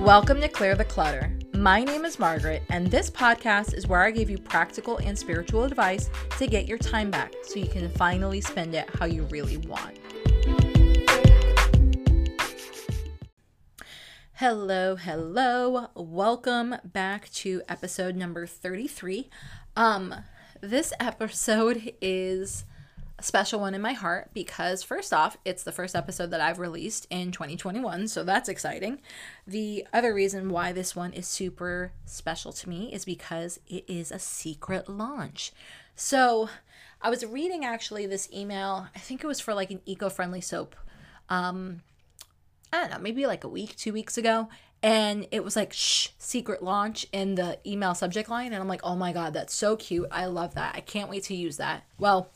Welcome to Clear the Clutter. My name is Margaret, and this podcast is where I give you practical and spiritual advice to get your time back so you can finally spend it how you really want. Hello, hello. Welcome back to episode number 33. Um this episode is special one in my heart because, first off, it's the first episode that I've released in 2021, so that's exciting. The other reason why this one is super special to me is because it is a secret launch. So, I was reading actually this email, I think it was for like an eco friendly soap. Um, I don't know, maybe like a week, two weeks ago. And it was like, shh, secret launch in the email subject line. And I'm like, oh my God, that's so cute. I love that. I can't wait to use that. Well,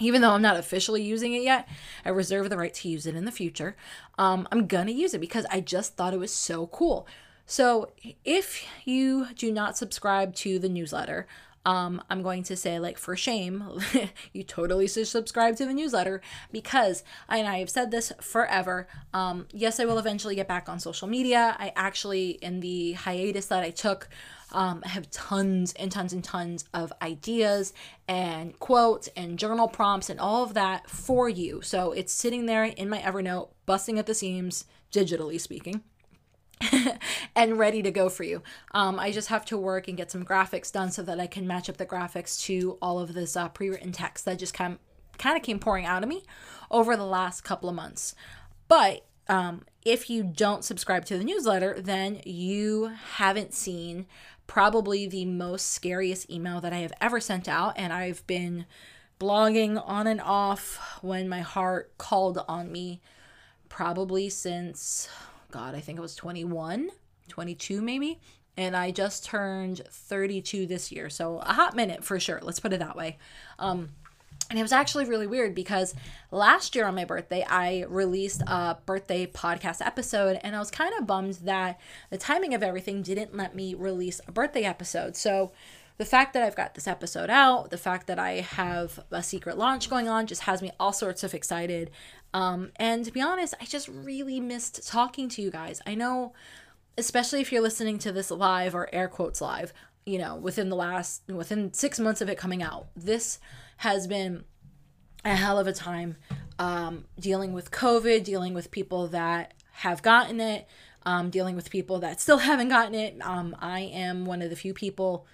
even though I'm not officially using it yet, I reserve the right to use it in the future. Um, I'm gonna use it because I just thought it was so cool. So, if you do not subscribe to the newsletter, um, I'm going to say, like, for shame, you totally should subscribe to the newsletter because, and I have said this forever. Um, yes, I will eventually get back on social media. I actually, in the hiatus that I took, um, have tons and tons and tons of ideas and quotes and journal prompts and all of that for you. So it's sitting there in my Evernote, busting at the seams, digitally speaking. and ready to go for you. Um, I just have to work and get some graphics done so that I can match up the graphics to all of this uh, pre-written text that just kind kind of came pouring out of me over the last couple of months. But um, if you don't subscribe to the newsletter, then you haven't seen probably the most scariest email that I have ever sent out. And I've been blogging on and off when my heart called on me probably since, God, I think it was 21, 22 maybe. And I just turned 32 this year. So a hot minute for sure. Let's put it that way. Um, and it was actually really weird because last year on my birthday, I released a birthday podcast episode, and I was kind of bummed that the timing of everything didn't let me release a birthday episode. So, the fact that I've got this episode out, the fact that I have a secret launch going on, just has me all sorts of excited. Um, and to be honest, I just really missed talking to you guys. I know, especially if you're listening to this live or air quotes live, you know, within the last, within six months of it coming out, this has been a hell of a time um, dealing with COVID, dealing with people that have gotten it, um, dealing with people that still haven't gotten it. Um, I am one of the few people,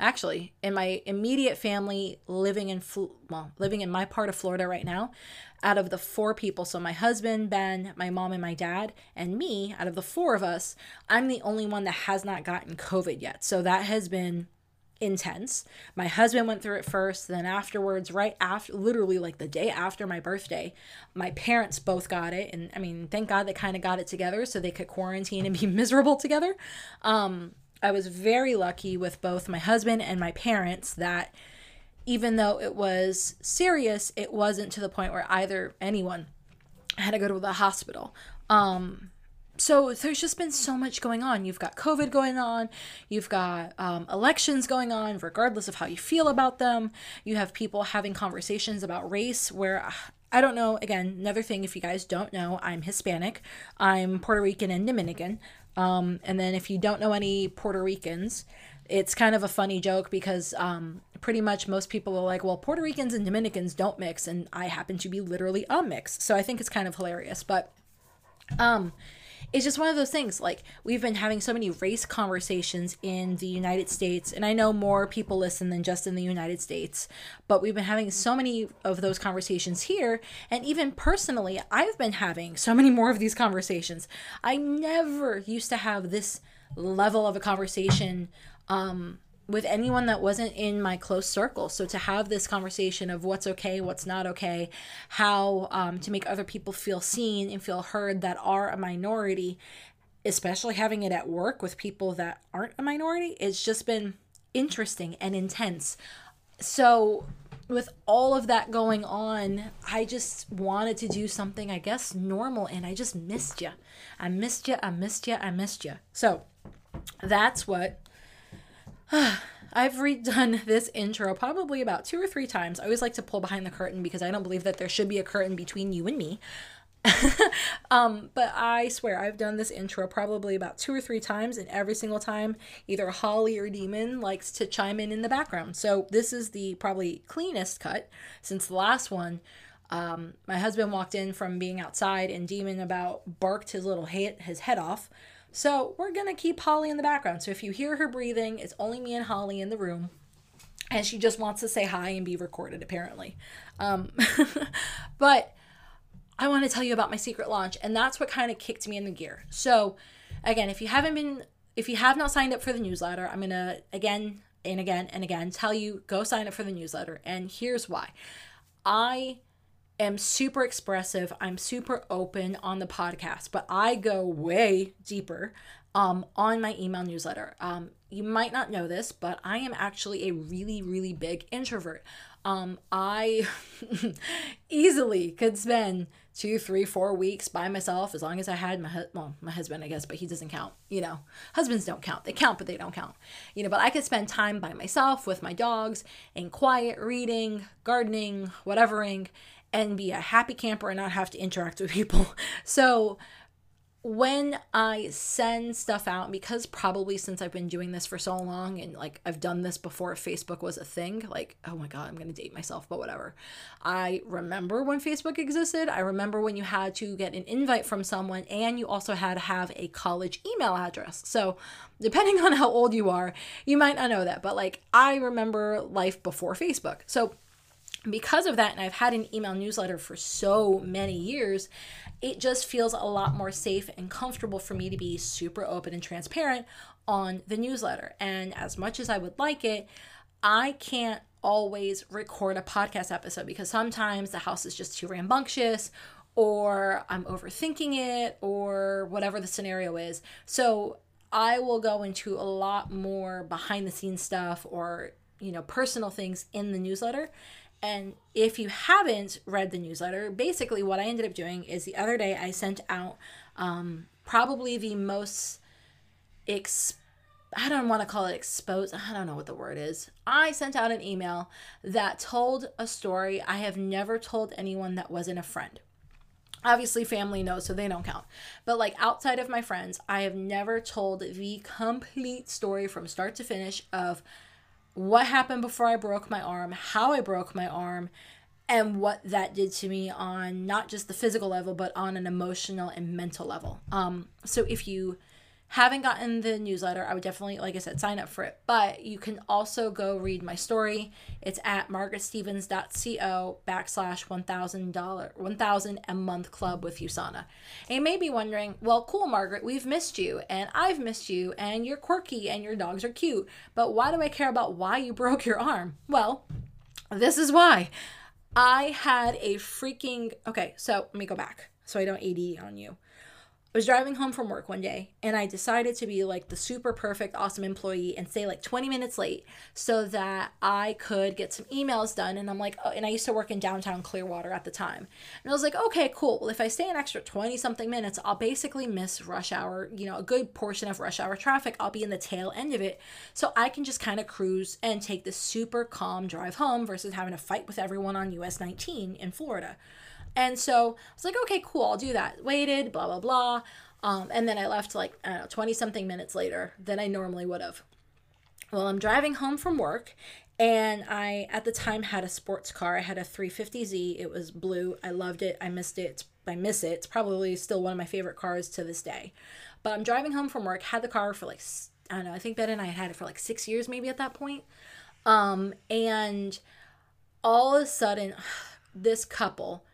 actually, in my immediate family living in well, living in my part of Florida right now. Out of the four people, so my husband, Ben, my mom, and my dad, and me, out of the four of us, I'm the only one that has not gotten COVID yet. So that has been intense. My husband went through it first, then afterwards, right after, literally like the day after my birthday, my parents both got it. And I mean, thank God they kind of got it together so they could quarantine and be miserable together. Um, I was very lucky with both my husband and my parents that even though it was serious, it wasn't to the point where either anyone had to go to the hospital. Um, so there's just been so much going on. You've got COVID going on, you've got um, elections going on, regardless of how you feel about them. You have people having conversations about race where. I don't know. Again, another thing, if you guys don't know, I'm Hispanic. I'm Puerto Rican and Dominican. Um, and then if you don't know any Puerto Ricans, it's kind of a funny joke because um, pretty much most people are like, well, Puerto Ricans and Dominicans don't mix, and I happen to be literally a mix. So I think it's kind of hilarious. But um, it's just one of those things. Like, we've been having so many race conversations in the United States, and I know more people listen than just in the United States, but we've been having so many of those conversations here. And even personally, I've been having so many more of these conversations. I never used to have this level of a conversation um, with anyone that wasn't in my close circle. So to have this conversation of what's okay, what's not okay, how um, to make other people feel seen and feel heard that are a minority, especially having it at work with people that aren't a minority, it's just been interesting and intense. So with all of that going on, I just wanted to do something, I guess, normal, and I just missed you. I missed you. I missed you. I missed you. So that's what I've redone this intro probably about two or three times. I always like to pull behind the curtain because I don't believe that there should be a curtain between you and me. um, but I swear I've done this intro probably about two or three times, and every single time, either Holly or Demon likes to chime in in the background. So this is the probably cleanest cut since the last one. Um, my husband walked in from being outside, and Demon about barked his little his head off. So we're gonna keep Holly in the background. So if you hear her breathing, it's only me and Holly in the room. And she just wants to say hi and be recorded apparently. Um, but i want to tell you about my secret launch and that's what kind of kicked me in the gear. So again if you haven't been if you have not signed up for the newsletter i'm going to again and again and again tell you go sign up for the newsletter. And here's why. I am super expressive i'm super open on the podcast but i go way deeper um, on my email newsletter. Um, you might not know this, but I am actually a really, really big introvert. Um, I easily could spend two, three, four weeks by myself as long as I had my well, my husband, I guess, but he doesn't count. You know, husbands don't count. They count, but they don't count. You know, but I could spend time by myself with my dogs in quiet, reading, gardening, whatevering, and be a happy camper and not have to interact with people. So when I send stuff out, because probably since I've been doing this for so long and like I've done this before Facebook was a thing, like, oh my God, I'm going to date myself, but whatever. I remember when Facebook existed. I remember when you had to get an invite from someone and you also had to have a college email address. So, depending on how old you are, you might not know that, but like I remember life before Facebook. So, because of that, and I've had an email newsletter for so many years, it just feels a lot more safe and comfortable for me to be super open and transparent on the newsletter. And as much as I would like it, I can't always record a podcast episode because sometimes the house is just too rambunctious or I'm overthinking it or whatever the scenario is. So I will go into a lot more behind the scenes stuff or, you know, personal things in the newsletter and if you haven't read the newsletter, basically what I ended up doing is the other day I sent out um, probably the most I don't want to call it exposed. I don't know what the word is. I sent out an email that told a story I have never told anyone that wasn't a friend. Obviously, family knows, so they don't count. But like outside of my friends, I have never told the complete story from start to finish of what happened before I broke my arm, how I broke my arm, and what that did to me on not just the physical level, but on an emotional and mental level. Um, so if you haven't gotten the newsletter, I would definitely, like I said, sign up for it. But you can also go read my story. It's at margaretstevens.co backslash $1,000, 1000 a month club with USANA. And you may be wondering, well, cool, Margaret, we've missed you and I've missed you and you're quirky and your dogs are cute. But why do I care about why you broke your arm? Well, this is why. I had a freaking, okay, so let me go back so I don't AD on you. I was driving home from work one day and I decided to be like the super perfect, awesome employee and stay like 20 minutes late so that I could get some emails done. And I'm like, oh, and I used to work in downtown Clearwater at the time. And I was like, okay, cool. Well, if I stay an extra 20 something minutes, I'll basically miss rush hour, you know, a good portion of rush hour traffic. I'll be in the tail end of it. So I can just kind of cruise and take this super calm drive home versus having to fight with everyone on US 19 in Florida. And so I was like, okay, cool, I'll do that. Waited, blah, blah, blah. Um, and then I left like, I don't know, 20 something minutes later than I normally would have. Well, I'm driving home from work and I, at the time, had a sports car. I had a 350Z. It was blue. I loved it. I missed it. I miss it. It's probably still one of my favorite cars to this day. But I'm driving home from work, had the car for like, I don't know, I think Ben and I had it for like six years maybe at that point. Um, and all of a sudden, this couple,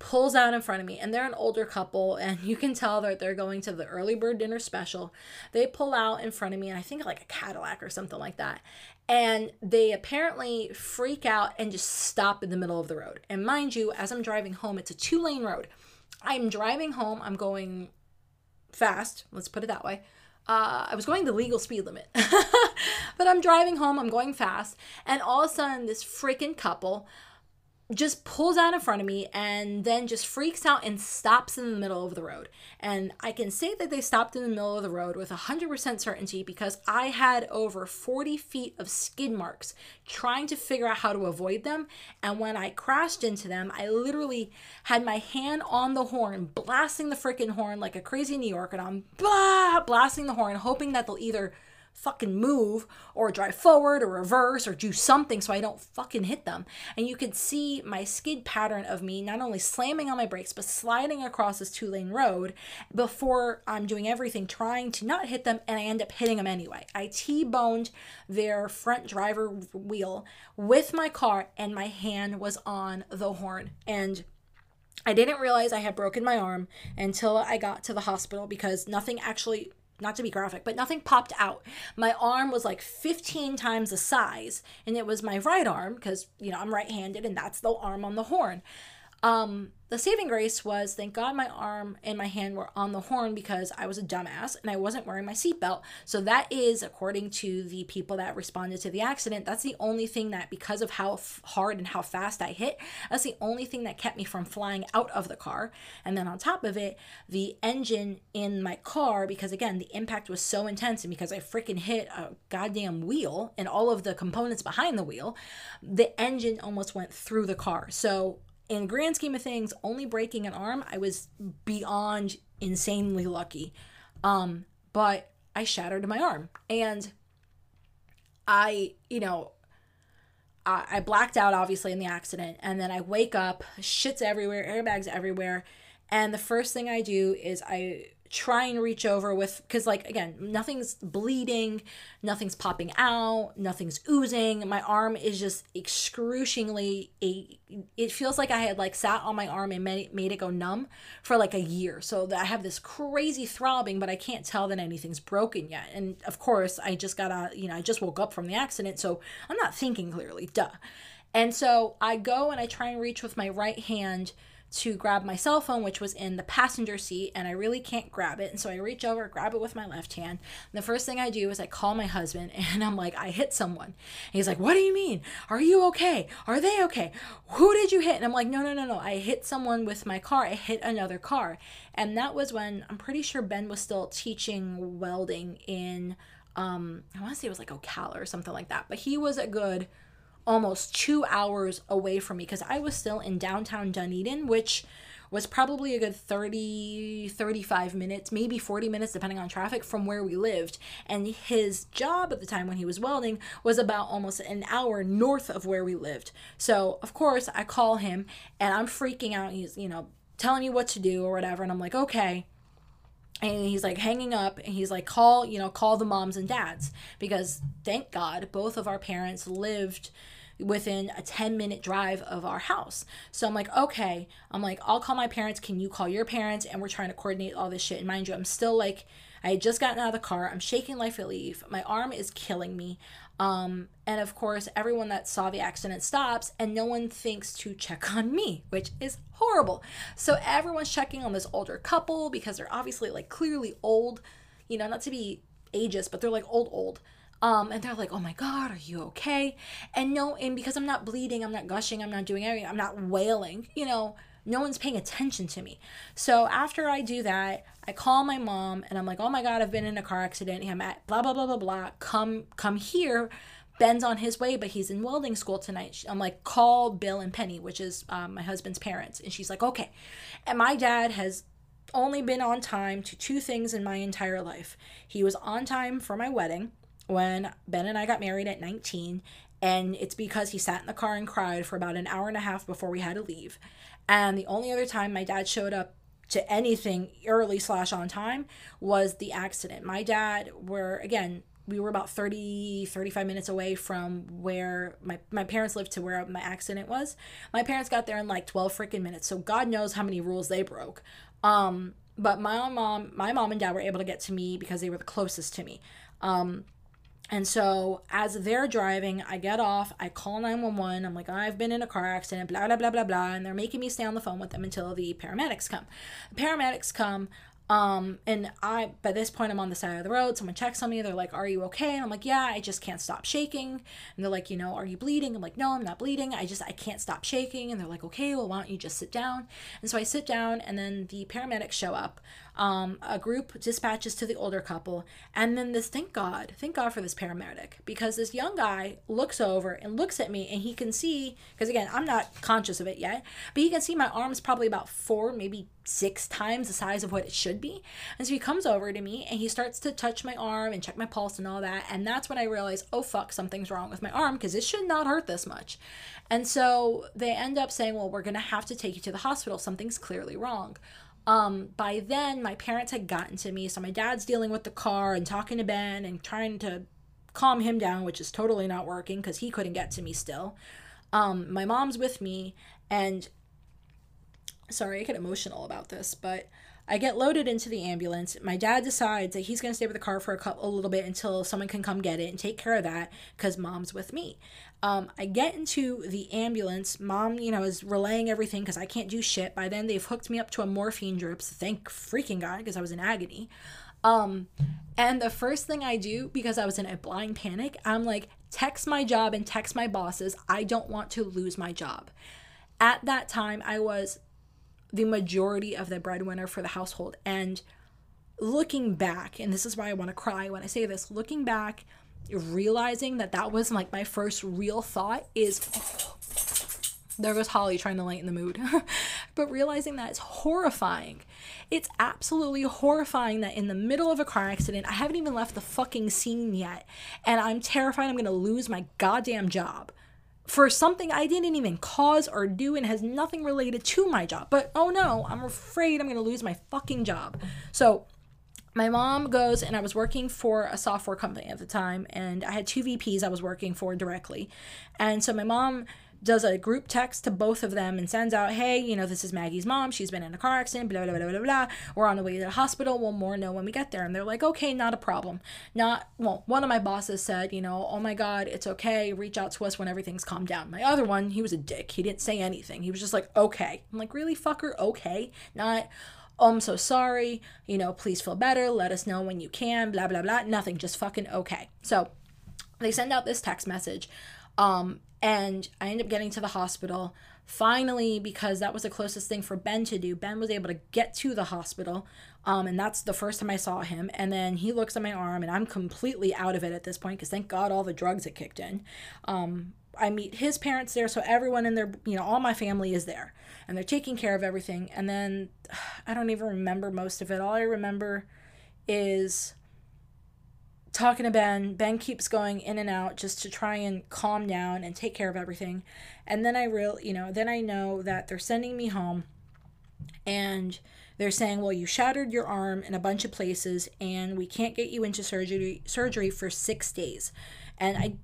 pulls out in front of me and they're an older couple and you can tell that they're going to the early bird dinner special. They pull out in front of me and i think like a cadillac or something like that and they apparently freak out and just stop in the middle of the road. And mind you as i'm driving home it's a two lane road. I'm driving home i'm going fast let's put it that way. Uh, I was going the legal speed limit, but I'm driving home. I'm going fast, and all of a sudden, this freaking couple just pulls out in front of me and then just freaks out and stops in the middle of the road. And I can say that they stopped in the middle of the road with 100% certainty because I had over 40 feet of skid marks trying to figure out how to avoid them. And when I crashed into them, I literally had my hand on the horn, blasting the freaking horn like a crazy New Yorker. And I'm blah, blasting the horn, hoping that they'll either fucking move or drive forward or reverse or do something so I don't fucking hit them. And you could see my skid pattern of me not only slamming on my brakes but sliding across this two lane road before I'm doing everything trying to not hit them and I end up hitting them anyway. I T boned their front driver wheel with my car and my hand was on the horn. And I didn't realize I had broken my arm until I got to the hospital because nothing actually not to be graphic, but nothing popped out. My arm was like 15 times the size, and it was my right arm because, you know, I'm right handed and that's the arm on the horn. Um, the saving grace was thank God my arm and my hand were on the horn because I was a dumbass and I wasn't wearing my seatbelt. So that is, according to the people that responded to the accident, that's the only thing that because of how f- hard and how fast I hit, that's the only thing that kept me from flying out of the car. And then on top of it, the engine in my car, because again, the impact was so intense and because I freaking hit a goddamn wheel and all of the components behind the wheel, the engine almost went through the car. So in grand scheme of things, only breaking an arm, I was beyond insanely lucky. Um, but I shattered my arm and I, you know, I, I blacked out obviously in the accident and then I wake up, shit's everywhere, airbags everywhere. And the first thing I do is I try and reach over with because like again nothing's bleeding nothing's popping out nothing's oozing. My arm is just excruciatingly it feels like i had like sat on my arm and made, made it go numb for like a year. So i have this crazy throbbing but i can't tell that anything's broken yet. And of course i just got out you know i just woke up from the accident so i'm not thinking clearly duh. And so i go and i try and reach with my right hand to grab my cell phone, which was in the passenger seat, and I really can't grab it. And so I reach over, grab it with my left hand. And the first thing I do is I call my husband, and I'm like, I hit someone. And he's like, What do you mean? Are you okay? Are they okay? Who did you hit? And I'm like, No, no, no, no. I hit someone with my car. I hit another car. And that was when I'm pretty sure Ben was still teaching welding in, um, I want to say it was like Ocala or something like that. But he was a good almost two hours away from me because I was still in downtown Dunedin, which was probably a good 30 35 minutes maybe 40 minutes depending on traffic from where we lived. And his job at the time when he was welding was about almost an hour north of where we lived. So of course i call him and i'm freaking out. He's you know telling me what to do or whatever. And i'm like okay. And he's like hanging up and he's like call you know call the moms and dads. Because thank god both of our parents lived within a 10 minute drive of our house. So I'm like, okay, I'm like, I'll call my parents. Can you call your parents? And we're trying to coordinate all this shit. And mind you, I'm still like, I had just gotten out of the car. I'm shaking like a leaf. My arm is killing me. Um, and of course, everyone that saw the accident stops, and no one thinks to check on me, which is horrible. So everyone's checking on this older couple because they're obviously like clearly old, you know, not to be ageist, but they're like old, old. Um, and they're like, "Oh my God, are you okay?" And no, and because I'm not bleeding, I'm not gushing, I'm not doing anything, I'm not wailing. You know, no one's paying attention to me. So after I do that, I call my mom and I'm like, "Oh my God, I've been in a car accident. I'm at blah blah blah blah blah. Come come here." Ben's on his way, but he's in welding school tonight. I'm like, call Bill and Penny, which is um, my husband's parents. And she's like, okay. And my dad has only been on time to two things in my entire life. He was on time for my wedding, when Ben and I got married at 19, and it's because he sat in the car and cried for about an hour and a half before we had to leave. And the only other time my dad showed up to anything early slash on time was the accident. My dad were again we were about 30 35 minutes away from where my, my parents lived to where my accident was my parents got there in like 12 freaking minutes so god knows how many rules they broke um but my mom my mom and dad were able to get to me because they were the closest to me um and so as they're driving, I get off, I call 911. I'm like, I've been in a car accident, blah, blah, blah, blah, blah. And they're making me stay on the phone with them until the paramedics come. The paramedics come. Um, and I, by this point, I'm on the side of the road. Someone checks on me. They're like, Are you okay? And I'm like, Yeah, I just can't stop shaking. And they're like, You know, are you bleeding? I'm like, No, I'm not bleeding. I just, I can't stop shaking. And they're like, Okay, well, why don't you just sit down? And so I sit down, and then the paramedics show up. Um, a group dispatches to the older couple, and then this, thank God, thank God for this paramedic, because this young guy looks over and looks at me, and he can see, because again, I'm not conscious of it yet, but he can see my arm's probably about four, maybe six times the size of what it should be. And so he comes over to me and he starts to touch my arm and check my pulse and all that. And that's when I realize, oh fuck, something's wrong with my arm because it should not hurt this much. And so they end up saying, well, we're going to have to take you to the hospital. Something's clearly wrong. Um, by then, my parents had gotten to me. So my dad's dealing with the car and talking to Ben and trying to calm him down, which is totally not working because he couldn't get to me still. Um, my mom's with me and sorry, I get emotional about this, but I get loaded into the ambulance. My dad decides that he's going to stay with the car for a, couple, a little bit until someone can come get it and take care of that because mom's with me. Um, I get into the ambulance. Mom, you know, is relaying everything because I can't do shit. By then, they've hooked me up to a morphine drip. So thank freaking God because I was in agony. Um, and the first thing I do, because I was in a blind panic, I'm like, text my job and text my bosses. I don't want to lose my job. At that time, I was the majority of the breadwinner for the household. And looking back, and this is why I want to cry when I say this, looking back, realizing that that was like my first real thought is there goes Holly trying to lighten the mood. but realizing that it's horrifying. It's absolutely horrifying that in the middle of a car accident, I haven't even left the fucking scene yet, and I'm terrified I'm gonna lose my goddamn job for something I didn't even cause or do and has nothing related to my job. But oh no, I'm afraid I'm to lose my fucking job. So my mom goes and I was working for a software company at the time and I had two VPs I was working for directly. And so my mom does a group text to both of them and sends out, hey, you know, this is Maggie's mom. She's been in a car accident, blah, blah, blah, blah, blah. We're on the way to the hospital. We'll more know when we get there. And they're like, okay, not a problem. Not, well, one of my bosses said, you know, oh my God, it's okay. Reach out to us when everything's calmed down. My other one, he was a dick. He didn't say anything. He was just like, okay. I'm like, really, fucker? Okay. Not, oh, I'm so sorry. You know, please feel better. Let us know when you can, blah, blah, blah. Nothing. Just fucking okay. So they send out this text message. Um, and I end up getting to the hospital. Finally, because that was the closest thing for Ben to do, Ben was able to get to the hospital. Um, and that's the first time I saw him. And then he looks at my arm, and I'm completely out of it at this point because thank God all the drugs had kicked in. Um, I meet his parents there, so everyone in their, you know, all my family is there, and they're taking care of everything. And then I don't even remember most of it. All I remember is talking to Ben. Ben keeps going in and out just to try and calm down and take care of everything. And then I real, you know, then I know that they're sending me home and they're saying, "Well, you shattered your arm in a bunch of places and we can't get you into surgery surgery for 6 days." And I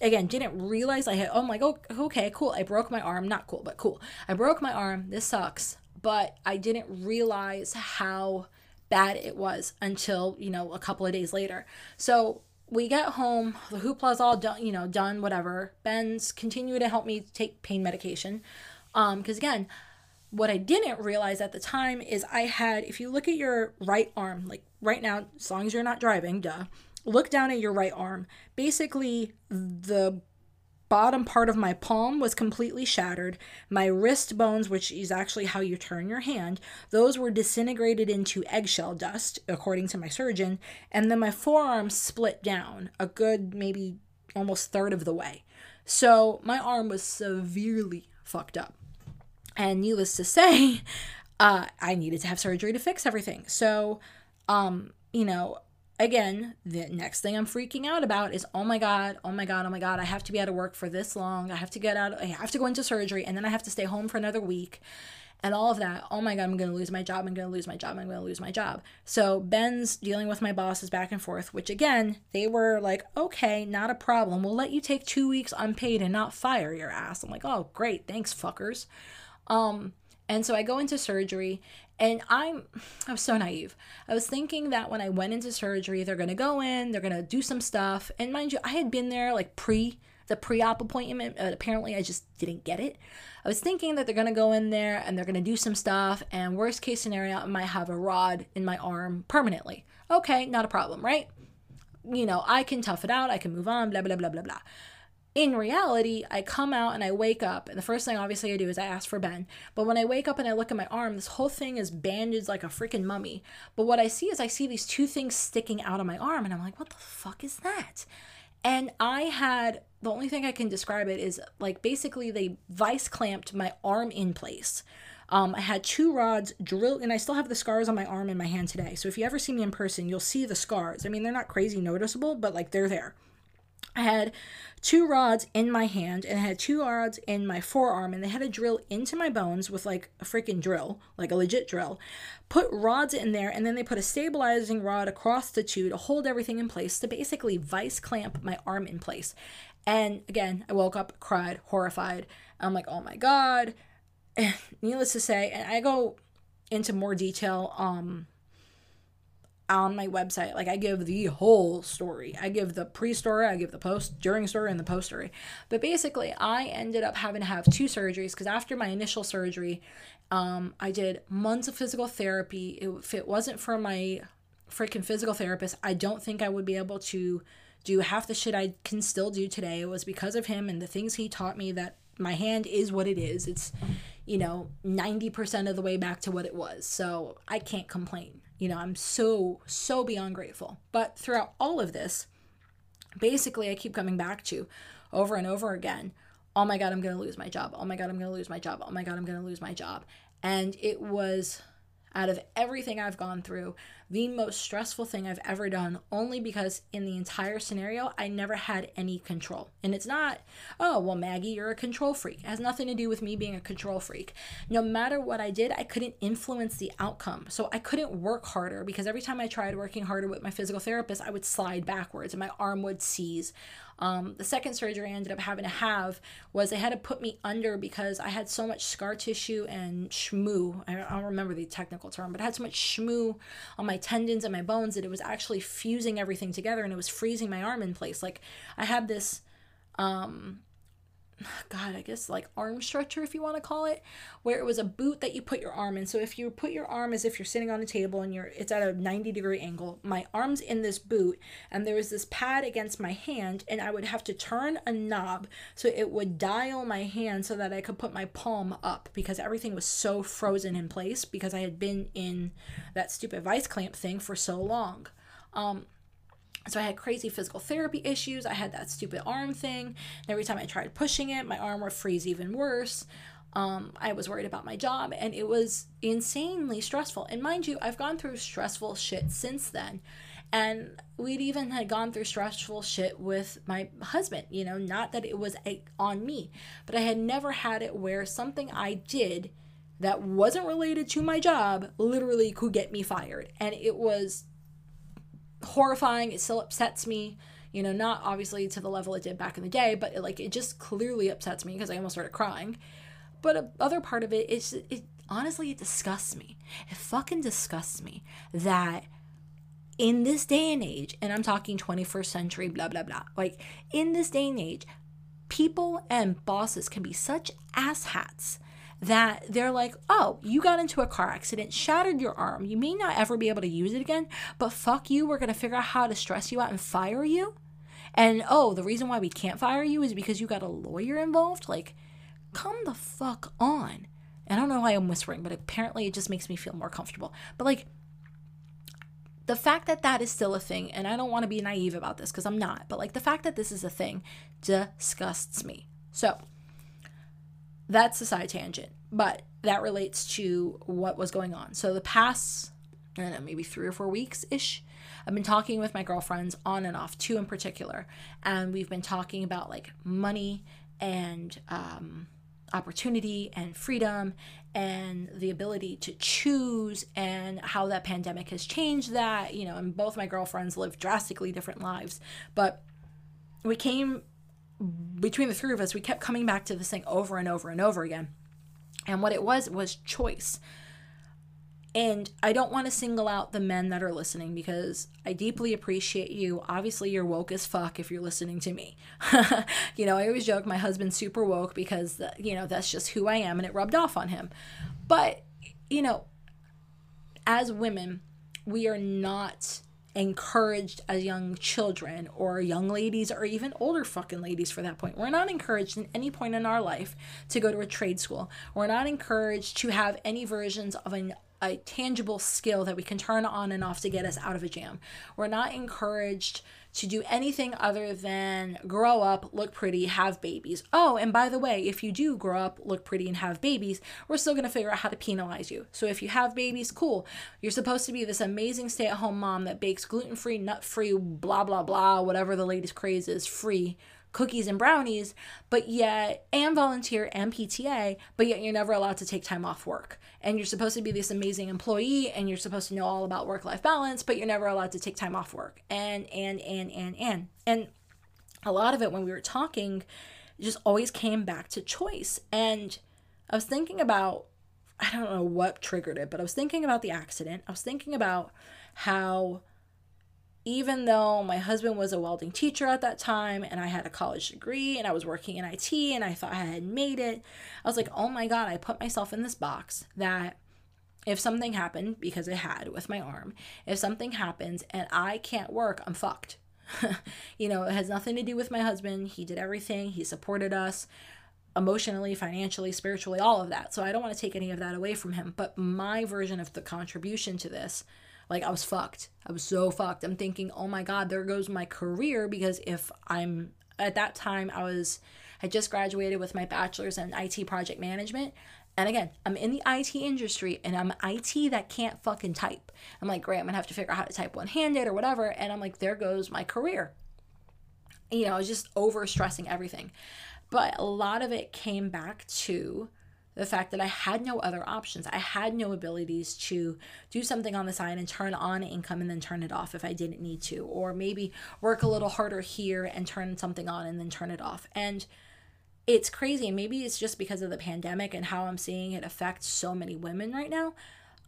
again didn't realize I had oh my god, okay, cool. I broke my arm, not cool, but cool. I broke my arm. This sucks. But I didn't realize how bad it was until, you know, a couple of days later. So we get home, the hoopla's all done, you know, done, whatever. Ben's continue to help me take pain medication. Um, because again, what I didn't realize at the time is I had, if you look at your right arm, like right now, as long as you're not driving, duh, look down at your right arm. Basically, the bottom part of my palm was completely shattered. My wrist bones, which is actually how you turn your hand, those were disintegrated into eggshell dust, according to my surgeon. And then my forearm split down a good maybe almost third of the way. So my arm was severely fucked up. And needless to say, uh, I needed to have surgery to fix everything. So, um, you know, again, the next thing I'm freaking out about is oh my god, oh my god, oh my god, I have to be out of work for this long. I have to get out, I have to go into surgery, and then I have to stay home for another week. And all of that, oh my god, I'm gonna lose my job, I'm gonna lose my job, I'm gonna lose my job. So Ben's dealing with my bosses back and forth, which again, they were like, okay, not a problem. We'll let you take two weeks unpaid and not fire your ass. I'm like, oh great, thanks, fuckers. Um, and so I go into surgery and I'm I was so naive. I was thinking that when I went into surgery, they're gonna go in, they're gonna do some stuff. And mind you, I had been there like pre the pre-op appointment. But apparently, I just didn't get it. I was thinking that they're gonna go in there and they're gonna do some stuff, and worst case scenario, I might have a rod in my arm permanently. Okay, not a problem, right? You know, I can tough it out. I can move on. Blah blah blah blah blah in reality, I come out and I wake up, and the first thing obviously I do is I ask for Ben. But when I wake up and I look at my arm, this whole thing is bandaged like a freaking mummy. But what I see is I see these two things sticking out of my arm, and I'm like, what the fuck is that? And I had the only thing I can describe it is like basically they vice clamped my arm in place. Um, I had two rods drilled, and I still have the scars on my arm and my hand today. So if you ever see me in person, you'll see the scars. I mean, they're not crazy noticeable, but like they're there. I had two rods in my hand and I had two rods in my forearm and they had to drill into my bones with like a freaking drill, like a legit drill. Put rods in there and then they put a stabilizing rod across the two to hold everything in place to basically vice clamp my arm in place. And again, I woke up, cried, horrified. I'm like, oh my God. Needless to say, and I go into more detail um on my website. Like I give the whole story. I give the pre-story, I give the post during story and the post story. But basically, I ended up having to have two surgeries because after my initial surgery, um, I did months of physical therapy. If it wasn't for my freaking physical therapist, I don't think I would be able to do half the shit I can still do today. It was because of him and the things he taught me that my hand is what it is. It's, you know, 90% of the way back to what it was. So I can't complain. You know, I'm so, so beyond grateful. But throughout all of this, basically, I keep coming back to over and over again oh my God, I'm going to lose my job. Oh my God, I'm going to lose my job. Oh my God, I'm going to lose my job. And it was out of everything I've gone through, the most stressful thing I've ever done, only because in the entire scenario, I never had any control. And it's not, oh, well, Maggie, you're a control freak. It has nothing to do with me being a control freak. No matter what I did, I couldn't influence the outcome. So I couldn't work harder because every time I tried working harder with my physical therapist, I would slide backwards and my arm would seize. Um, the second surgery I ended up having to have was they had to put me under because I had so much scar tissue and shmoo. I don't remember the technical term, but I had so much shmoo on my tendons and my bones that it was actually fusing everything together and it was freezing my arm in place. Like I had this um God, I guess like arm stretcher, if you want to call it, where it was a boot that you put your arm in. So if you put your arm as if you're sitting on a table and you're it's at a 90 degree angle, my arm's in this boot and there was this pad against my hand and I would have to turn a knob so it would dial my hand so that I could put my palm up because everything was so frozen in place because I had been in that stupid vice clamp thing for so long. Um, so I had crazy physical therapy issues. I had that stupid arm thing. And every time I tried pushing it, my arm would freeze even worse. Um, I was worried about my job, and it was insanely stressful. And mind you, I've gone through stressful shit since then. And we'd even had gone through stressful shit with my husband, you know, not that it was a, on me, but I had never had it where something I did that wasn't related to my job literally could get me fired. And it was horrifying. It still upsets me. You know, not obviously to the level it did back in the day, but it, like it just clearly upsets me because I almost started crying. But a other part of it is it honestly it disgusts me. It fucking disgusts me that in this day and age, and I'm talking 21st century, blah blah blah. Like in this day and age, people and bosses can be such asshats that they're like, oh, you got into a car accident, shattered your arm. You may not ever be able to use it again, but fuck you, we're going to figure out how to stress you out and fire you. And oh, the reason why we can't fire you is because you got a lawyer involved. Like, come the fuck on. I don't know why I'm whispering, but apparently it just makes me feel more comfortable. But like, the fact that that is still a thing, and I don't want to be naive about this because I'm not, but like the fact that this is a thing disgusts me. So, that's a side tangent, but that relates to what was going on. So the past, I don't know, maybe three or four weeks ish, I've been talking with my girlfriends on and off, two in particular, and we've been talking about like money and um, opportunity and freedom and the ability to choose and how that pandemic has changed that you know and both my girlfriends live drastically different lives but we came between the three of us, we kept coming back to this thing over and over and over again. And what it was was choice. And I don't want to single out the men that are listening because I deeply appreciate you. Obviously, you're woke as fuck if you're listening to me. you know, I always joke my husband's super woke because, you know, that's just who I am and it rubbed off on him. But, you know, as women, we are not encouraged as young children or young ladies or even older fucking ladies for that point. We're not encouraged in any point in our life to go to a trade school. We're not encouraged to have any versions of an a tangible skill that we can turn on and off to get us out of a jam. We're not encouraged to do anything other than grow up, look pretty, have babies. Oh, and by the way, if you do grow up, look pretty, and have babies, we're still to figure out how to penalize you. So if you have babies, cool. You're supposed to be this amazing stay at home mom that bakes gluten free, nut free, blah, blah, blah, whatever the latest craze is, free cookies and brownies, but yet, and volunteer and PTA, but yet you're never allowed to take time off work. And you're supposed to be this amazing employee and you're supposed to know all about work life balance, but you're never allowed to take time off work. And, and, and, and, and. And a lot of it when we were talking just always came back to choice. And I was thinking about, I don't know what triggered it, but I was thinking about the accident. I was thinking about how even though my husband was a welding teacher at that time and I had a college degree and I was working in IT and I thought I had made it, I was like, oh my God, I put myself in this box that if something happened, because it had with my arm, if something happens and I can't work, I'm fucked. you know, it has nothing to do with my husband. He did everything, he supported us emotionally, financially, spiritually, all of that. So I don't want to take any of that away from him. But my version of the contribution to this like I was fucked. I was so fucked. I'm thinking, oh my God, there goes my career because if I'm at that time I was I just graduated with my bachelor's in IT project management. And again, I'm in the IT industry and I'm IT that can't fucking type. I'm like, great, I'm gonna have to figure out how to type one handed or whatever. And I'm like, there goes my career. You know, I was just over stressing everything. But a lot of it came back to the fact that I had no other options. I had no abilities to do something on the side and turn on income and then turn it off if I didn't need to, or maybe work a little harder here and turn something on and then turn it off. And it's crazy. And maybe it's just because of the pandemic and how I'm seeing it affect so many women right now.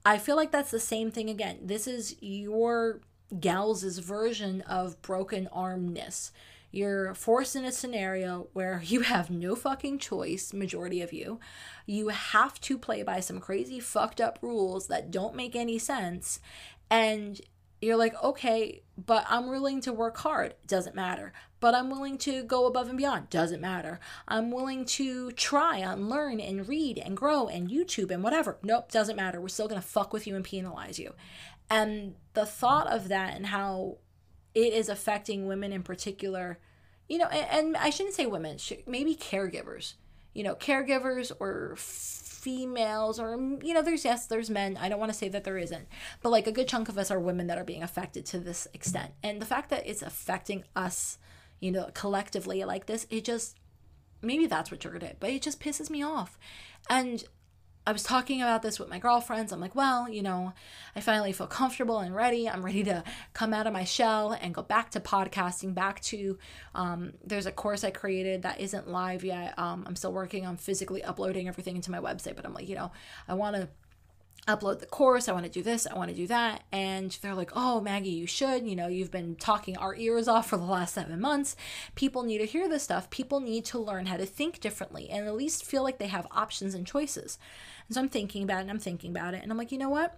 I feel like that's the same thing again. This is your gals' version of broken armness. You're forced in a scenario where you have no fucking choice, majority of you. You have to play by some crazy fucked up rules that don't make any sense. And you're like, okay, but I'm willing to work hard. Doesn't matter. But I'm willing to go above and beyond. Doesn't matter. I'm willing to try and learn and read and grow and YouTube and whatever. Nope, doesn't matter. We're still going to fuck with you and penalize you. And the thought of that and how it is affecting women in particular you know and, and i shouldn't say women maybe caregivers you know caregivers or females or mm, you know there's yes there's men i don't want to say that there isn't but like a good chunk of us are women that are being affected to this extent. And the fact that it's affecting us you know collectively like this it just maybe that's what triggered it but it just pisses me off. And I was talking about this with my girlfriends. I'm like, well, you know, I finally feel comfortable and ready. I'm ready to come out of my shell and go back to podcasting, back to, um, there's a course I created that isn't live yet. Um, I'm still working on physically uploading everything into my website, but I'm like, you know, I want to upload the course. I want to do this. I want to do that. And they're like, oh, Maggie, you should. You know, you've been talking our ears off for the last seven months. People need to hear this stuff. People need to learn how to think differently and at least feel like they have options and choices. And so I'm thinking about it and I'm thinking about it. And I'm like, you know what?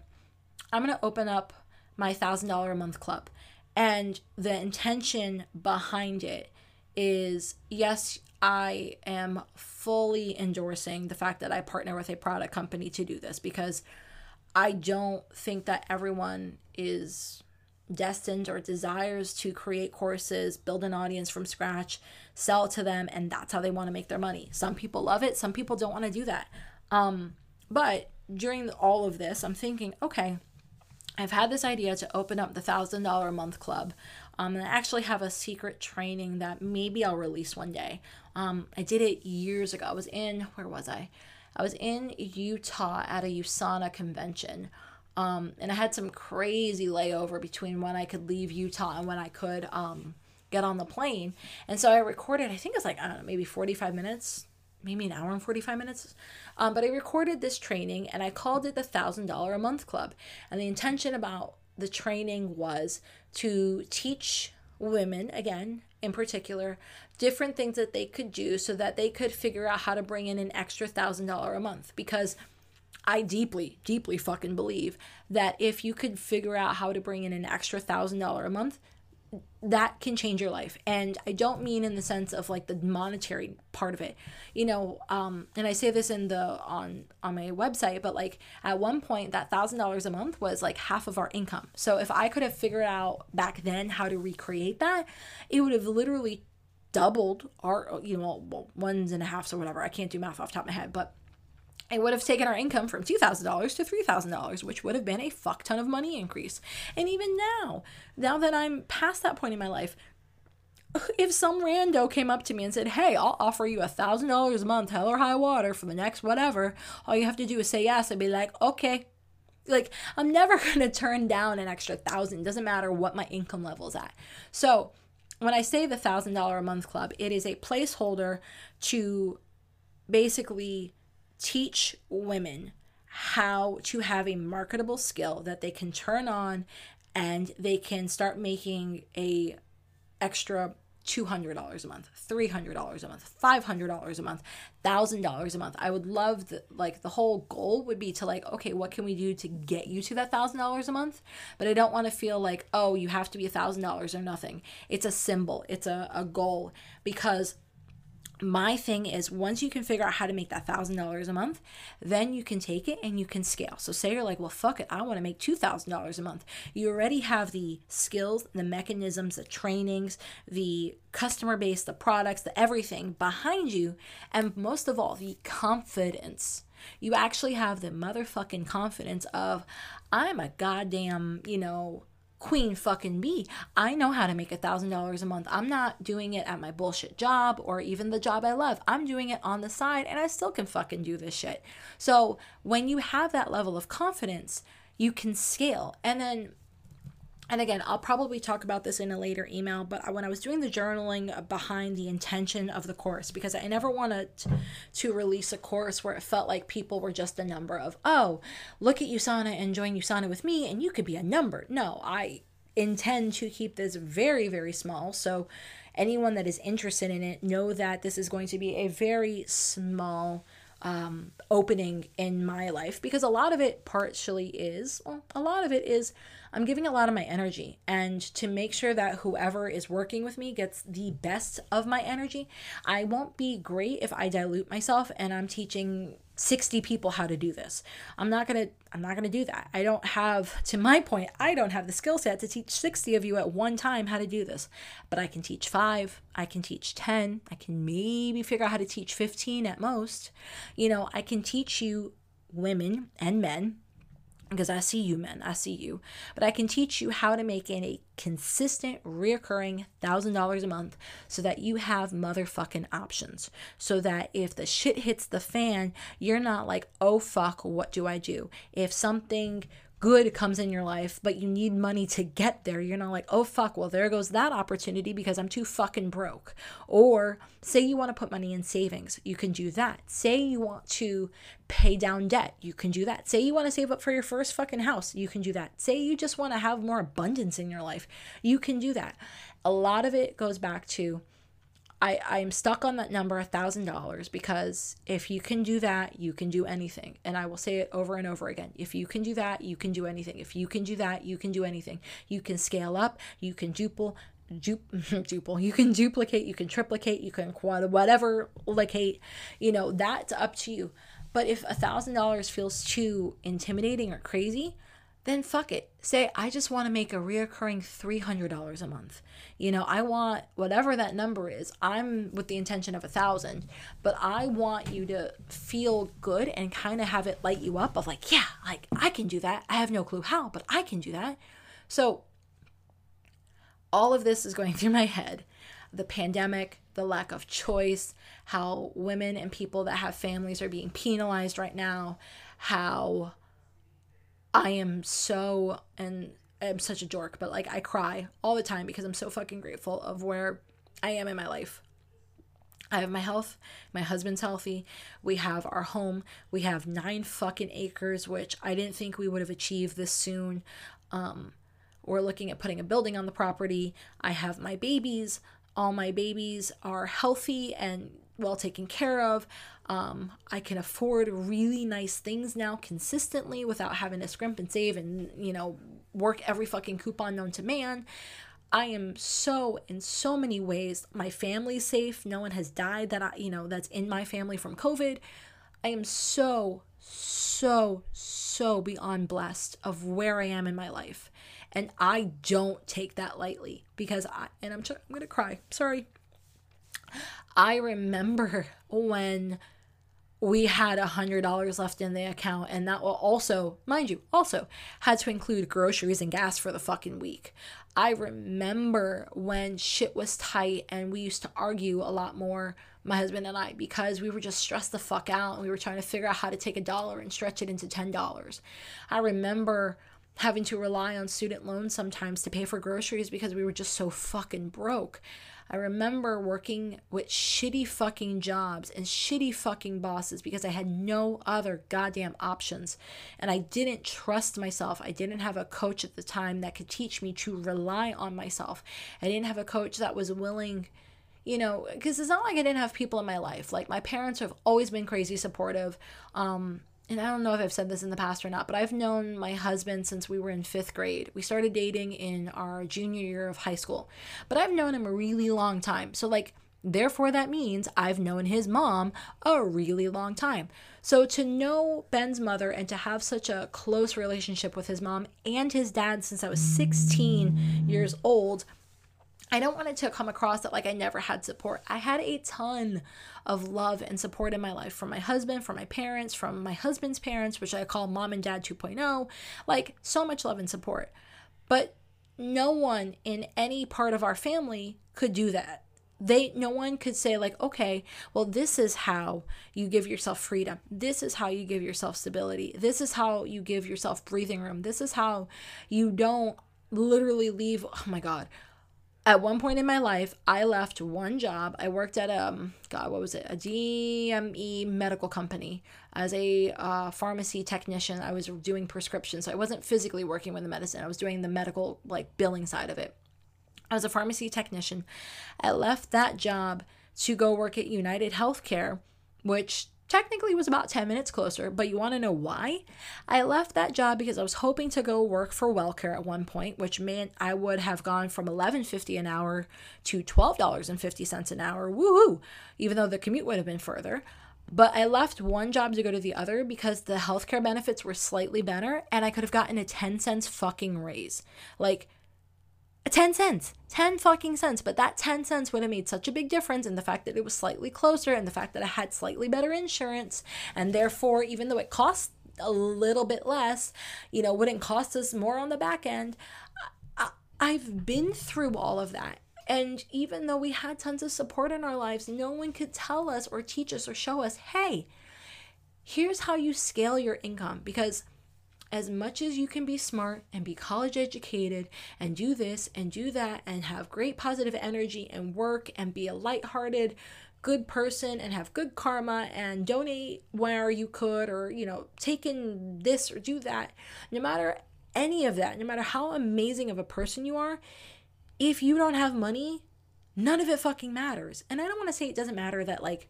I'm going to open up my $1,000 a month club. And the intention behind it is yes, I am fully endorsing the fact that I partner with a product company to do this because I don't think that everyone is destined or desires to create courses, build an audience from scratch, sell to them, and that's how they want to make their money. Some people love it, some people don't want to do that. Um, but during all of this, I'm thinking, okay, I've had this idea to open up the thousand dollar a month club. Um, and I actually have a secret training that maybe I'll release one day. Um, I did it years ago. I was in, where was I? I was in Utah at a USANA convention. Um, and I had some crazy layover between when I could leave Utah and when I could um, get on the plane. And so I recorded, I think it's like, I don't know, maybe 45 minutes, maybe an hour and 45 minutes. Um, but I recorded this training and I called it the $1,000 a month club. And the intention about the training was to teach women, again, in particular, different things that they could do so that they could figure out how to bring in an extra $1,000 a month. Because I deeply, deeply fucking believe that if you could figure out how to bring in an extra thousand dollar a month, that can change your life. And i don't mean in the sense of like the monetary part of it. You know um and i say this in the on on my website but like at one point that thousand dollars a month was like half of our income. So if i could have figured out back then how to recreate that it would have literally doubled our you know well, ones and a half or whatever. I can't do math off top of my head but it would have taken our income from $2,000 to $3,000, which would have been a fuck ton of money increase. And even now, now that I'm past that point in my life, if some rando came up to me and said, Hey, I'll offer you a thousand dollars a month, hell or high water for the next whatever, all you have to do is say yes, I'd be like, Okay. Like, I'm never gonna turn down an extra thousand. Doesn't matter what my income level is at. So when I say the thousand dollar a month club, it is a placeholder to basically teach women how to have a marketable skill that they can turn on and they can start making a extra $200 a month, $300 a month, $500 a month, $1000 a month. I would love the, like the whole goal would be to like okay, what can we do to get you to that $1000 a month? But I don't want to feel like oh, you have to be $1000 or nothing. It's a symbol, it's a a goal because my thing is once you can figure out how to make that thousand dollars a month then you can take it and you can scale. So say you're like well fuck it i want to make two thousand dollars a month. You already have the skills the mechanisms the trainings the customer base the products the everything behind you and most of all the confidence. You actually have the motherfucking confidence of i'm a goddamn you know queen fucking bee. I know how to make a thousand dollars a month. I'm not doing it at my bullshit job or even the job I love. I'm doing it on the side and I still can fucking do this shit. So when you have that level of confidence, you can scale. And then and again, I'll probably talk about this in a later email, but when I was doing the journaling behind the intention of the course, because I never wanted to release a course where it felt like people were just a number of, oh, look at USANA and join USANA with me, and you could be a number. No, I intend to keep this very, very small. So anyone that is interested in it, know that this is going to be a very small um, opening in my life because a lot of it partially is, well, a lot of it is I'm giving a lot of my energy. And to make sure that whoever is working with me gets the best of my energy, I won't be great if I dilute myself and I'm teaching 60 people how to do this. I'm not going to I'm not going to do that. I don't have to my point, I don't have the skill set to teach 60 of you at one time how to do this. But I can teach 5, I can teach 10, I can maybe figure out how to teach 15 at most. You know, I can teach you women and men because I see you, men, I see you. But I can teach you how to make in a consistent, reoccurring thousand dollars a month so that you have motherfucking options. So that if the shit hits the fan, you're not like, oh fuck, what do I do? If something good comes in your life, but you need money to get there, you're not like, oh fuck, well, there goes that opportunity because I'm too fucking broke. Or say you want to put money in savings, you can do that. Say you want to pay down debt, you can do that. Say you want to save up for your first fucking house, you can do that. Say you just want to have more abundance in your life, you can do that. A lot of it goes back to I, I'm stuck on that number, a thousand dollars, because if you can do that, you can do anything. And I will say it over and over again. If you can do that, you can do anything. If you can do that, you can do anything. You can scale up, you can duple, duple, you can duplicate, you can triplicate, you can quad, whatever, locate, you know, that's up to you. But if a thousand dollars feels too intimidating or crazy, then fuck it. Say, I just want to make a reoccurring $300 a month. You know, I want whatever that number is. I'm with the intention of a thousand, but I want you to feel good and kind of have it light you up of like, yeah, like I can do that. I have no clue how, but I can do that. So, all of this is going through my head the pandemic, the lack of choice, how women and people that have families are being penalized right now, how I am so and I'm such a dork, but like I cry all the time because I'm so fucking grateful of where I am in my life. I have my health, my husband's healthy, we have our home, we have nine fucking acres, which I didn't think we would have achieved this soon. Um, we're looking at putting a building on the property. I have my babies. All my babies are healthy and well taken care of. Um, I can afford really nice things now consistently without having to scrimp and save and, you know, work every fucking coupon known to man. I am so in so many ways my family's safe. No one has died that I, you know, that's in my family from COVID. I am so so so beyond blessed of where I am in my life. And I don't take that lightly because I and I'm I'm going to cry. Sorry. I remember when we had a hundred dollars left in the account and that will also mind you also had to include groceries and gas for the fucking week. I remember when shit was tight and we used to argue a lot more my husband and i because we were just stressed the fuck out and we were trying to figure out how to take a dollar and stretch it into ten dollars. I remember having to rely on student loans sometimes to pay for groceries because we were just so fucking broke I remember working with shitty fucking jobs and shitty fucking bosses because I had no other goddamn options. And I didn't trust myself. I didn't have a coach at the time that could teach me to rely on myself. I didn't have a coach that was willing you know, because it's not like I didn't have people in my life. Like my parents have always been crazy supportive. Um, and I don't know if I've said this in the past or not, but I've known my husband since we were in fifth grade. We started dating in our junior year of high school, but I've known him a really long time. So, like, therefore, that means I've known his mom a really long time. So, to know Ben's mother and to have such a close relationship with his mom and his dad since I was 16 years old, I don't want it to come across that like I never had support. I had a ton of love and support in my life from my husband, from my parents, from my husband's parents, which I call mom and dad 2.0. Like so much love and support. But no one in any part of our family could do that. They no one could say like, "Okay, well this is how you give yourself freedom. This is how you give yourself stability. This is how you give yourself breathing room. This is how you don't literally leave, oh my god, at one point in my life, I left one job. I worked at a, um, God, what was it? A DME medical company as a uh, pharmacy technician. I was doing prescriptions. So I wasn't physically working with the medicine. I was doing the medical, like, billing side of it. I was a pharmacy technician. I left that job to go work at United Healthcare, which technically was about 10 minutes closer, but you want to know why? I left that job because I was hoping to go work for WellCare at one point, which meant I would have gone from $11.50 an hour to $12.50 an hour. Woohoo! Even though the commute would have been further. But I left one job to go to the other because the healthcare benefits were slightly better and I could have gotten a 10 cents fucking raise. Like 10 cents. 10 fucking cents. But that 10 cents would have made such a big difference in the fact that it was slightly closer and the fact that i had slightly better insurance. And therefore even though it cost a little bit less you know wouldn't cost us more on the back end. I, i've been through all of that. And even though we had tons of support in our lives no one could tell us or teach us or show us hey here's how you scale your income. Because as much as you can be smart and be college educated and do this and do that and have great positive energy and work and be a lighthearted, good person and have good karma and donate where you could or, you know, take in this or do that, no matter any of that, no matter how amazing of a person you are, if you don't have money, none of it fucking matters. And I don't want to say it doesn't matter that, like,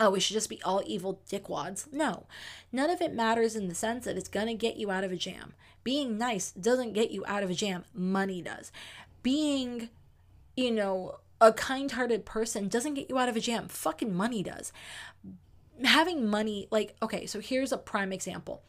oh, we should just be all evil dickwads. No, none of it matters in the sense that it's going to get you out of a jam. Being nice doesn't get you out of a jam, money does. Being, you know, a kind hearted person doesn't get you out of a jam, fucking money does. Having money, like, okay, so here's a prime example.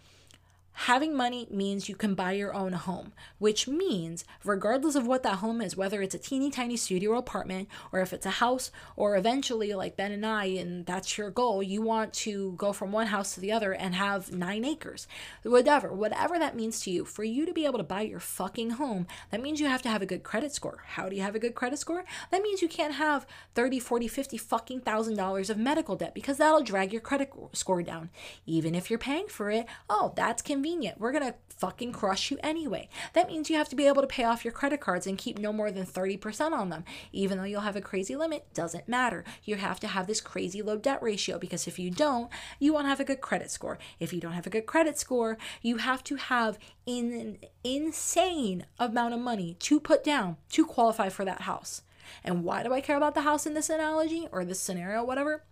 Having money means you can buy your own home, which means, regardless of what that home is, whether it's a teeny tiny studio apartment or if it's a house, or eventually, like Ben and I, and that's your goal, you want to go from one house to the other and have nine acres. Whatever, whatever that means to you, for you to be able to buy your fucking home, that means you have to have a good credit score. How do you have a good credit score? That means you can't have 30, 40, 50 fucking thousand dollars of medical debt because that'll drag your credit score down. Even if you're paying for it, oh, that's convenient We're going to fucking crush you anyway. That means you have to be able to pay off your credit cards and keep no more than 30% on them. Even though you'll have a crazy limit, doesn't matter. You have to have this crazy low debt ratio because if you don't, you won't have a good credit score. If you don't have a good credit score, you have to have an insane amount of money to put down to qualify for that house. And why do I care about the house in this analogy or this scenario, whatever?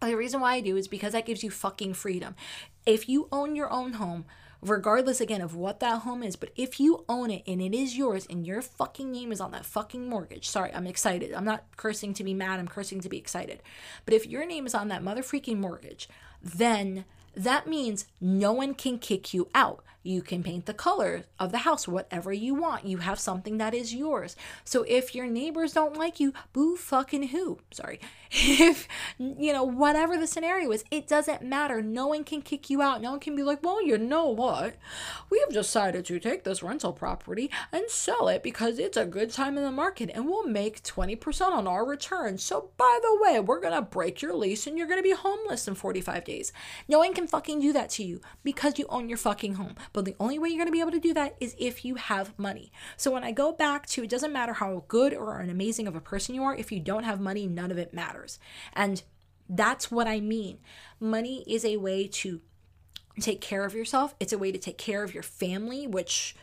The reason why I do is because that gives you fucking freedom. If you own your own home, regardless again of what that home is, but if you own it and it is yours and your fucking name is on that fucking mortgage, sorry, I'm excited. I'm not cursing to be mad, I'm cursing to be excited. But if your name is on that motherfucking mortgage, then that means no one can kick you out. You can paint the color of the house whatever you want. You have something that is yours. So if your neighbors don't like you, boo fucking who? Sorry. If, you know, whatever the scenario is, it doesn't matter. No one can kick you out. No one can be like, well, you know what? We have decided to take this rental property and sell it because it's a good time in the market and we'll make 20% on our return. So, by the way, we're going to break your lease and you're going to be homeless in 45 days. No one can fucking do that to you because you own your fucking home. But the only way you're going to be able to do that is if you have money. So when I go back to it doesn't matter how good or an amazing of a person you are, if you don't have money, none of it matters. And that's what I mean. Money is a way to take care of yourself, it's a way to take care of your family, which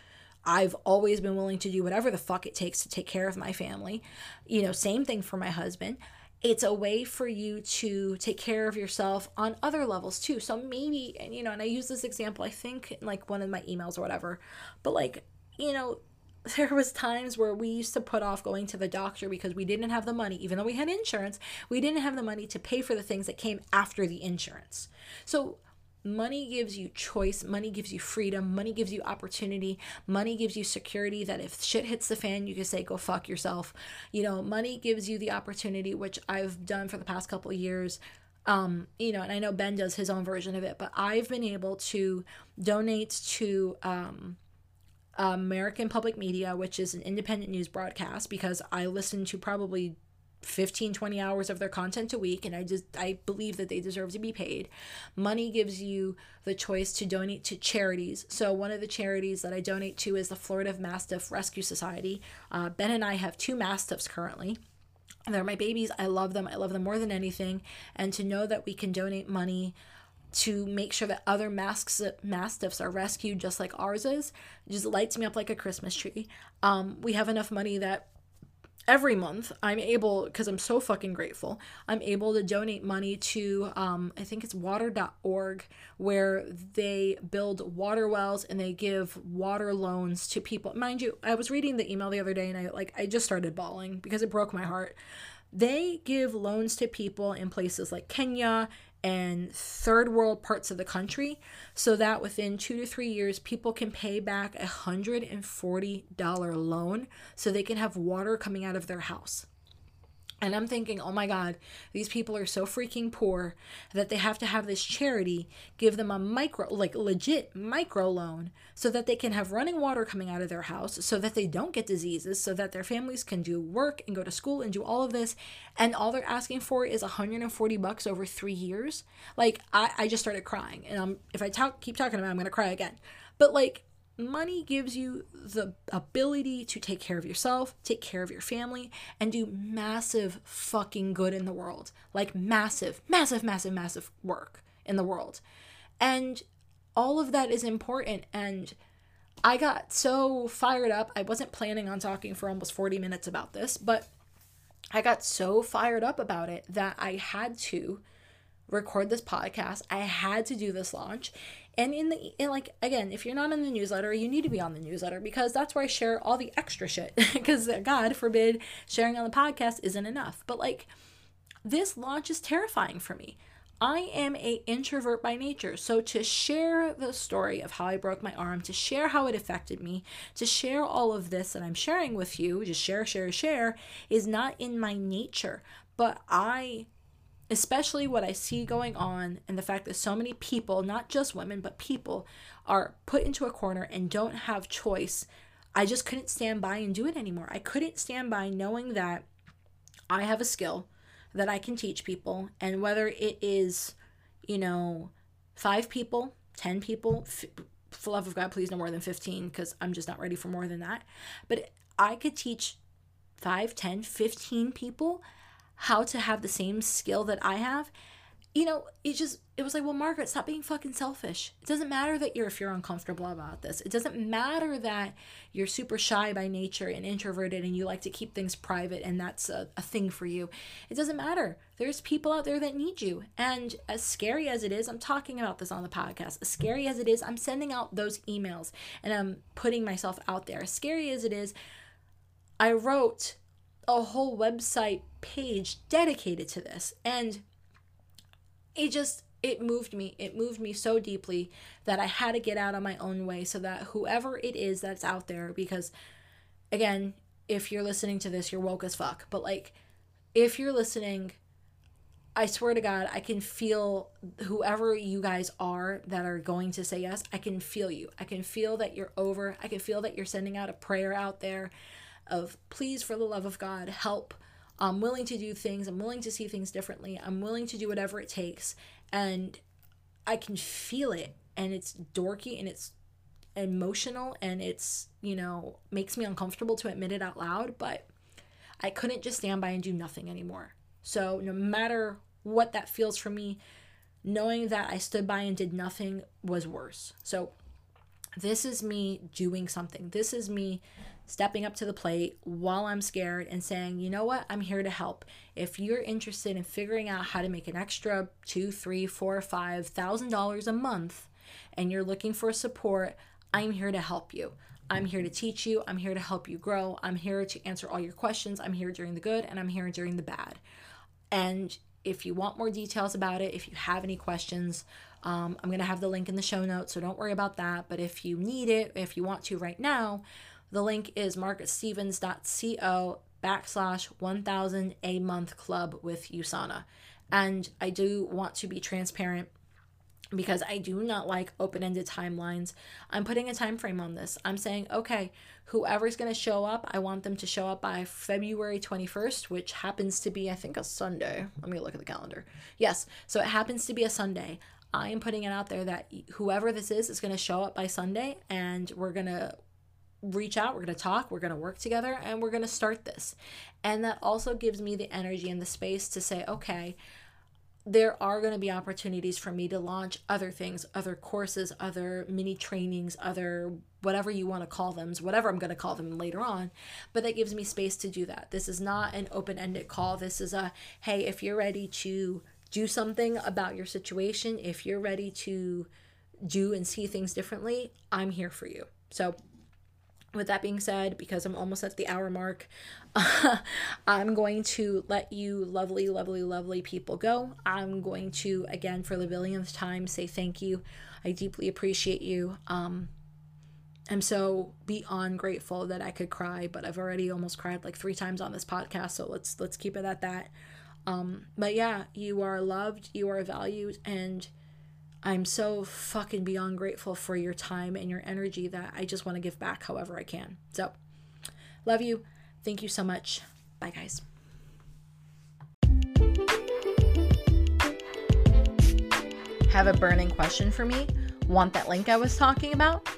I've always been willing to do whatever the fuck it takes to take care of my family. You know, same thing for my husband it's a way for you to take care of yourself on other levels too. So maybe, and you know, and I use this example, I think in like one of my emails or whatever, but like, you know, there was times where we used to put off going to the doctor because we didn't have the money even though we had insurance we didn't have the money to pay for the things that came after the insurance so Money gives you choice, money gives you freedom, money gives you opportunity, money gives you security that if shit hits the fan, you can say, go fuck yourself. You know, money gives you the opportunity, which I've done for the past couple years. Um, you know, and I know Ben does his own version of it, but I've been able to donate to um, American Public Media, which is an independent news broadcast, because I listen to probably 15 20 hours of their content a week and i just i believe that they deserve to be paid. Money gives you the choice to donate to charities. So one of the charities that i donate to is the florida mastiff rescue society. Uh, ben and i have two mastiffs currently. They're my babies. I love them. I love them more than anything. And to know that we can donate money to make sure that other masks mastiffs are rescued just like ours is just lights me up like a christmas tree. Um, we have enough money that every month i'm able because i'm so fucking grateful i'm able to donate money to um, i think it's water.org where they build water wells and they give water loans to people. Mind you i was reading the email the other day and i like i just started bawling because it broke my heart. They give loans to people in places like kenya and third world parts of the country so that within two to three years people can pay back a $140 loan so they can have water coming out of their house and I'm thinking, oh my God, these people are so freaking poor that they have to have this charity give them a micro, like legit micro loan so that they can have running water coming out of their house, so that they don't get diseases, so that their families can do work and go to school and do all of this. And all they're asking for is 140 bucks over three years. Like, I, I just started crying. And I'm, if I talk, keep talking about it, I'm going to cry again. But like, money gives you the ability to take care of yourself, take care of your family, and do massive fucking good in the world. Like massive, massive, massive, massive work in the world. And all of that is important. And I got so fired up. I wasn't planning on talking for almost 40 minutes about this, but I got so fired up about it that I had to record this podcast. I had to do this launch and in the like again if you're not in the newsletter you need to be on the newsletter because that's where i share all the extra shit. Because god forbid sharing on the podcast isn't enough. But like this launch is terrifying for me. I am a introvert by nature. So to share the story of how i broke my arm to share how it affected me to share all of this that i'm sharing with you just share share share is not in my nature. But i especially what I see going on and the fact that so many people, not just women, but people, are put into a corner and don't have choice. I just couldn't stand by and do it anymore. I couldn't stand by knowing that I have a skill that I can teach people, and whether it is, you know, five people, 10 people, for love of God, please no more than 15 because I'm just not ready for more than that. But I could teach 5, 10, 15 people how to have the same skill that I have you know, it just it was like, well, Margaret, stop being fucking selfish. It doesn't matter that you're if you're uncomfortable about this. It doesn't matter that you're super shy by nature and introverted and you like to keep things private and that's a, a thing for you. It doesn't matter. There's people out there that need you. And as scary as it is, I'm talking about this on the podcast. As scary as it is, I'm sending out those emails and I'm putting myself out there. As scary as it is, I wrote a whole website page dedicated to this. And it just it moved me it moved me so deeply that i had to get out of my own way so that whoever it is that's out there because again if you're listening to this you're woke as fuck but like if you're listening i swear to god i can feel whoever you guys are that are going to say yes i can feel you i can feel that you're over i can feel that you're sending out a prayer out there of please for the love of god help I'm willing to do things. I'm willing to see things differently. I'm willing to do whatever it takes. And I can feel it. And it's dorky and it's emotional and it's, you know, makes me uncomfortable to admit it out loud. But I couldn't just stand by and do nothing anymore. So no matter what that feels for me, knowing that I stood by and did nothing was worse. So this is me doing something. This is me stepping up to the plate while I'm scared and saying, you know what, I'm here to help. If you're interested in figuring out how to make an extra two, three, four, five thousand dollars a month and you're looking for support, I'm here to help you. I'm here to teach you. I'm here to help you grow. I'm here to answer all your questions. I'm here during the good and I'm here during the bad. And if you want more details about it, if you have any questions, um, I'm going to have the link in the show notes, so don't worry about that. But if you need it, if you want to right now, the link is margaretstevens.co backslash 1000 a month club with USANA. And I do want to be transparent because I do not like open-ended timelines. I'm putting a time frame on this. I'm saying, okay, whoever's going to show up, I want them to show up by February 21st, which happens to be I think a Sunday. Let me look at the calendar. Yes, so it happens to be a Sunday. I am putting it out there that whoever this is is going to show up by Sunday and we're going to reach out, we're going to talk, we're going to work together, and we're going to start this. And that also gives me the energy and the space to say, okay, there are going to be opportunities for me to launch other things, other courses, other mini trainings, other whatever you want to call them, whatever I'm going to call them later on. But that gives me space to do that. This is not an open ended call. This is a hey, if you're ready to do something about your situation, if you're ready to do and see things differently, I'm here for you. So with that being said, because I'm almost at the hour mark, I'm going to let you lovely, lovely, lovely people go. I'm going to, again, for the billionth time, say thank you. I deeply appreciate you. Um, I'm so beyond grateful that I could cry, but I've already almost cried like three times on this podcast, so let's let's keep it at that. Um, but yeah, you are loved, you are valued, and I'm so fucking beyond grateful for your time and your energy that I just want to give back however I can. So, love you. Thank you so much. Bye, guys. Have a burning question for me? Want that link I was talking about?